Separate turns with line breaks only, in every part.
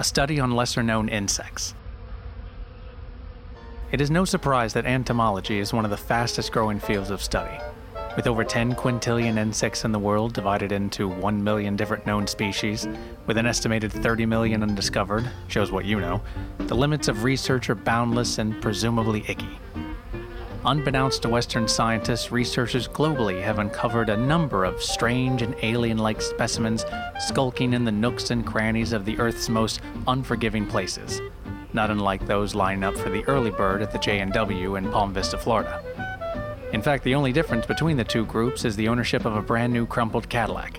A study on lesser known insects. It is no surprise that entomology is one of the fastest growing fields of study. With over 10 quintillion insects in the world divided into 1 million different known species, with an estimated 30 million undiscovered, shows what you know, the limits of research are boundless and presumably icky. Unbeknownst to Western scientists, researchers globally have uncovered a number of strange and alien like specimens skulking in the nooks and crannies of the Earth's most unforgiving places, not unlike those lining up for the early bird at the J&W in Palm Vista, Florida. In fact, the only difference between the two groups is the ownership of a brand new crumpled Cadillac.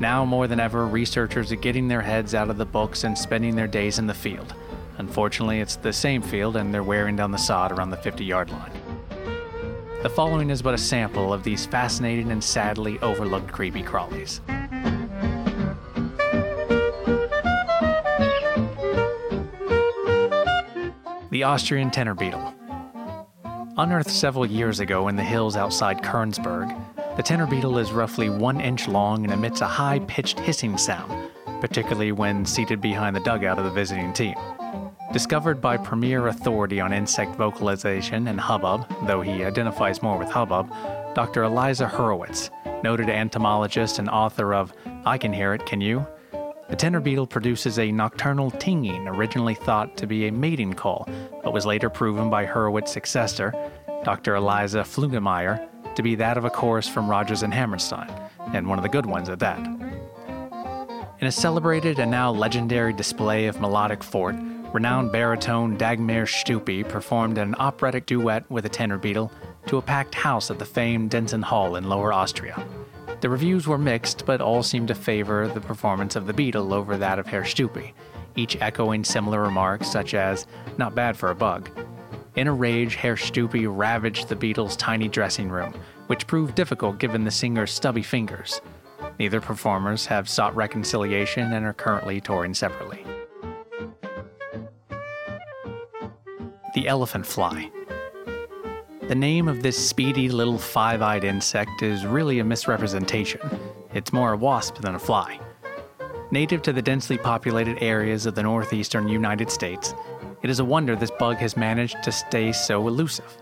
Now more than ever, researchers are getting their heads out of the books and spending their days in the field. Unfortunately, it's the same field and they're wearing down the sod around the 50 yard line. The following is but a sample of these fascinating and sadly overlooked creepy crawlies. The Austrian tenor beetle. Unearthed several years ago in the hills outside Kernsburg, the tenor beetle is roughly one inch long and emits a high pitched hissing sound, particularly when seated behind the dugout of the visiting team. Discovered by premier authority on insect vocalization and hubbub, though he identifies more with hubbub, Dr. Eliza Hurwitz, noted entomologist and author of I Can Hear It, Can You? The tenor beetle produces a nocturnal tinging originally thought to be a mating call, but was later proven by Hurowitz's successor, Dr. Eliza Flugemeyer, to be that of a chorus from Rodgers and Hammerstein, and one of the good ones at that. In a celebrated and now legendary display of melodic forte, renowned baritone Dagmar Stupy performed an operatic duet with a tenor beetle to a packed house at the famed Denson Hall in Lower Austria. The reviews were mixed, but all seemed to favor the performance of the beetle over that of Herr Stupy, each echoing similar remarks such as, not bad for a bug. In a rage, Herr Stupy ravaged the beetle's tiny dressing room, which proved difficult given the singer's stubby fingers. Neither performers have sought reconciliation and are currently touring separately. The elephant fly. The name of this speedy little five eyed insect is really a misrepresentation. It's more a wasp than a fly. Native to the densely populated areas of the northeastern United States, it is a wonder this bug has managed to stay so elusive.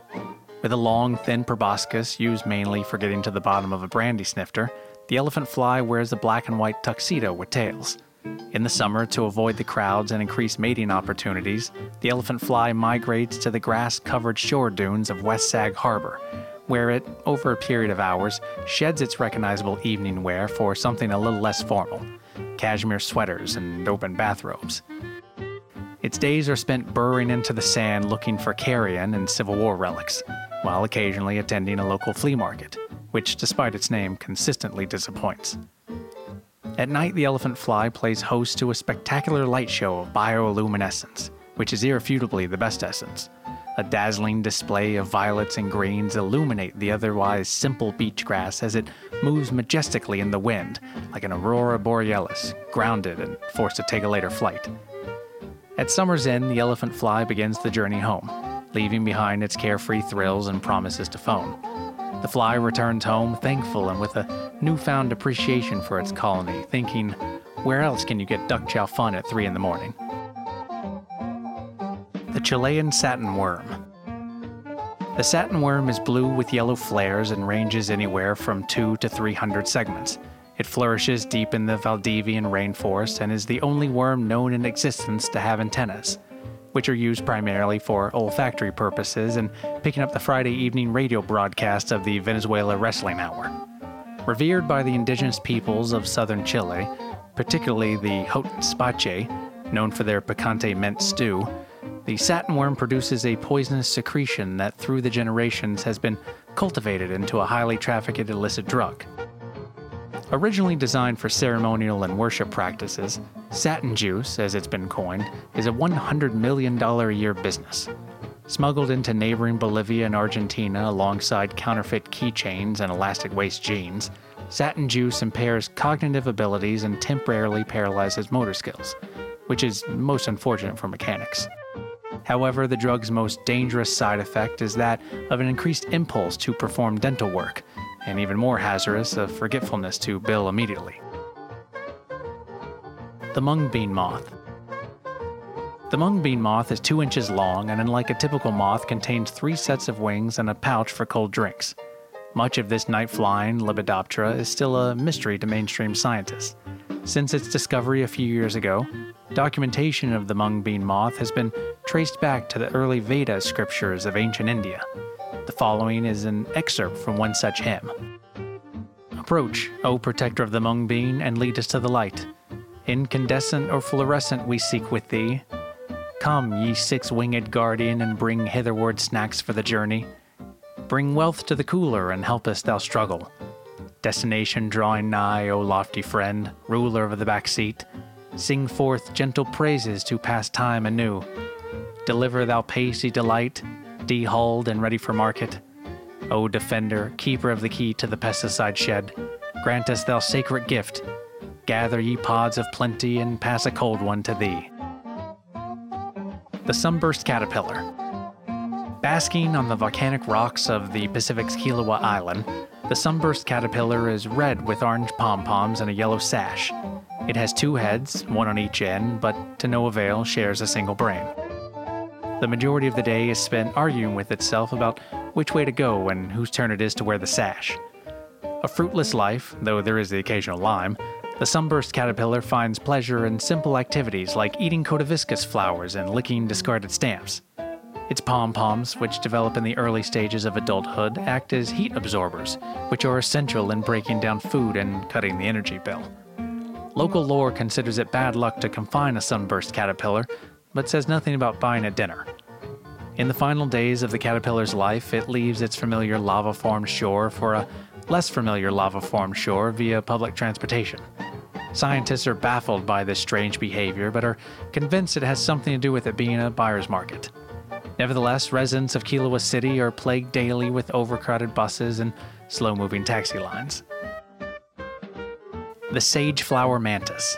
With a long, thin proboscis used mainly for getting to the bottom of a brandy snifter, the elephant fly wears a black and white tuxedo with tails. In the summer, to avoid the crowds and increase mating opportunities, the elephant fly migrates to the grass covered shore dunes of West Sag Harbor, where it, over a period of hours, sheds its recognizable evening wear for something a little less formal cashmere sweaters and open bathrobes. Its days are spent burrowing into the sand looking for carrion and Civil War relics, while occasionally attending a local flea market, which, despite its name, consistently disappoints. At night, the elephant fly plays host to a spectacular light show of bioluminescence, which is irrefutably the best essence. A dazzling display of violets and greens illuminate the otherwise simple beach grass as it moves majestically in the wind, like an aurora borealis, grounded and forced to take a later flight. At summer's end, the elephant fly begins the journey home, leaving behind its carefree thrills and promises to phone. The fly returns home thankful and with a newfound appreciation for its colony, thinking, where else can you get duck chow fun at 3 in the morning? The Chilean satin worm. The satin worm is blue with yellow flares and ranges anywhere from 2 to 300 segments. It flourishes deep in the Valdivian rainforest and is the only worm known in existence to have antennas which are used primarily for olfactory purposes and picking up the Friday evening radio broadcast of the Venezuela Wrestling Hour. Revered by the indigenous peoples of southern Chile, particularly the Hotantzpache, known for their picante mint stew, the satin worm produces a poisonous secretion that through the generations has been cultivated into a highly trafficked illicit drug. Originally designed for ceremonial and worship practices, satin juice, as it's been coined, is a $100 million a year business. Smuggled into neighboring Bolivia and Argentina alongside counterfeit keychains and elastic waist jeans, satin juice impairs cognitive abilities and temporarily paralyzes motor skills, which is most unfortunate for mechanics. However, the drug's most dangerous side effect is that of an increased impulse to perform dental work, and even more hazardous, of forgetfulness to bill immediately. The mung bean moth. The mung bean moth is 2 inches long and, unlike a typical moth, contains three sets of wings and a pouch for cold drinks. Much of this night flying Lepidoptera is still a mystery to mainstream scientists. Since its discovery a few years ago, documentation of the mung bean moth has been traced back to the early Veda scriptures of ancient India. The following is an excerpt from one such hymn Approach, O protector of the mung bean, and lead us to the light. Incandescent or fluorescent we seek with thee. Come, ye six winged guardian, and bring hitherward snacks for the journey. Bring wealth to the cooler, and help us thou struggle. Destination drawing nigh, O lofty friend, ruler of the back seat. Sing forth gentle praises to pass time anew. Deliver thou pasty delight, dehulled and ready for market. O defender, keeper of the key to the pesticide shed, grant us thou sacred gift. Gather ye pods of plenty and pass a cold one to thee. The Sunburst Caterpillar. Basking on the volcanic rocks of the Pacific's Kiliwa Island, the sunburst caterpillar is red with orange pom poms and a yellow sash. It has two heads, one on each end, but to no avail shares a single brain. The majority of the day is spent arguing with itself about which way to go and whose turn it is to wear the sash. A fruitless life, though there is the occasional lime, the sunburst caterpillar finds pleasure in simple activities like eating cotoviscus flowers and licking discarded stamps. Its pom poms, which develop in the early stages of adulthood, act as heat absorbers, which are essential in breaking down food and cutting the energy bill. Local lore considers it bad luck to confine a sunburst caterpillar, but says nothing about buying a dinner. In the final days of the caterpillar's life, it leaves its familiar lava formed shore for a less familiar lava formed shore via public transportation. Scientists are baffled by this strange behavior, but are convinced it has something to do with it being a buyer's market. Nevertheless, residents of Kiliwa City are plagued daily with overcrowded buses and slow moving taxi lines. The Sage Flower Mantis.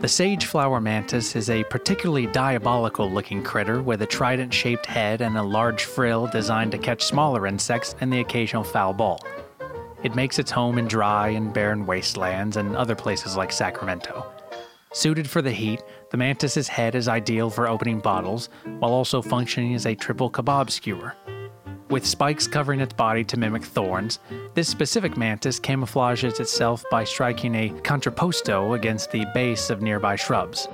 The sage flower mantis is a particularly diabolical looking critter with a trident shaped head and a large frill designed to catch smaller insects and the occasional foul ball. It makes its home in dry and barren wastelands and other places like Sacramento. Suited for the heat, the mantis's head is ideal for opening bottles, while also functioning as a triple kebab skewer. With spikes covering its body to mimic thorns, this specific mantis camouflages itself by striking a contrapposto against the base of nearby shrubs.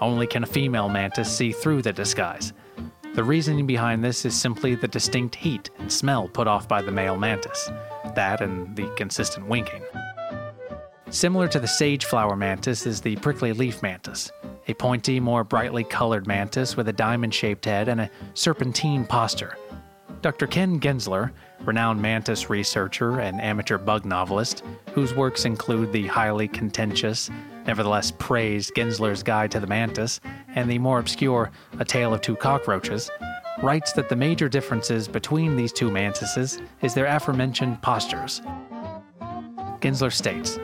Only can a female mantis see through the disguise. The reasoning behind this is simply the distinct heat and smell put off by the male mantis, that and the consistent winking. Similar to the sage flower mantis is the prickly leaf mantis, a pointy, more brightly colored mantis with a diamond shaped head and a serpentine posture. Dr. Ken Gensler, renowned mantis researcher and amateur bug novelist, whose works include the highly contentious, nevertheless praised Gensler's Guide to the Mantis and the more obscure A Tale of Two Cockroaches, writes that the major differences between these two mantises is their aforementioned postures. Gensler states,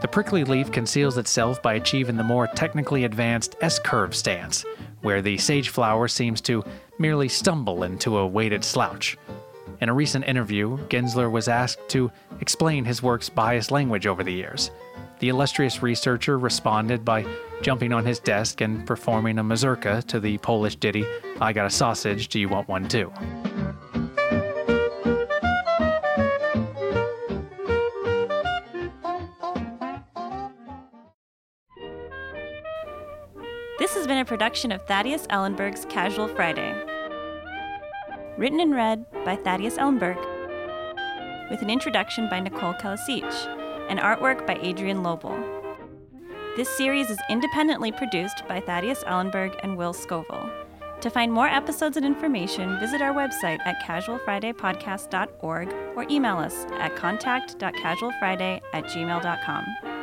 the prickly leaf conceals itself by achieving the more technically advanced S curve stance, where the sage flower seems to merely stumble into a weighted slouch. In a recent interview, Gensler was asked to explain his work's biased language over the years. The illustrious researcher responded by jumping on his desk and performing a mazurka to the Polish ditty, I Got a Sausage, Do You Want One Too?
This has been a production of Thaddeus Ellenberg's Casual Friday. Written and read by Thaddeus Ellenberg, with an introduction by Nicole Kalasich and artwork by Adrian Lobel. This series is independently produced by Thaddeus Ellenberg and Will Scoville. To find more episodes and information, visit our website at casualfridaypodcast.org or email us at contact.casualfriday at gmail.com.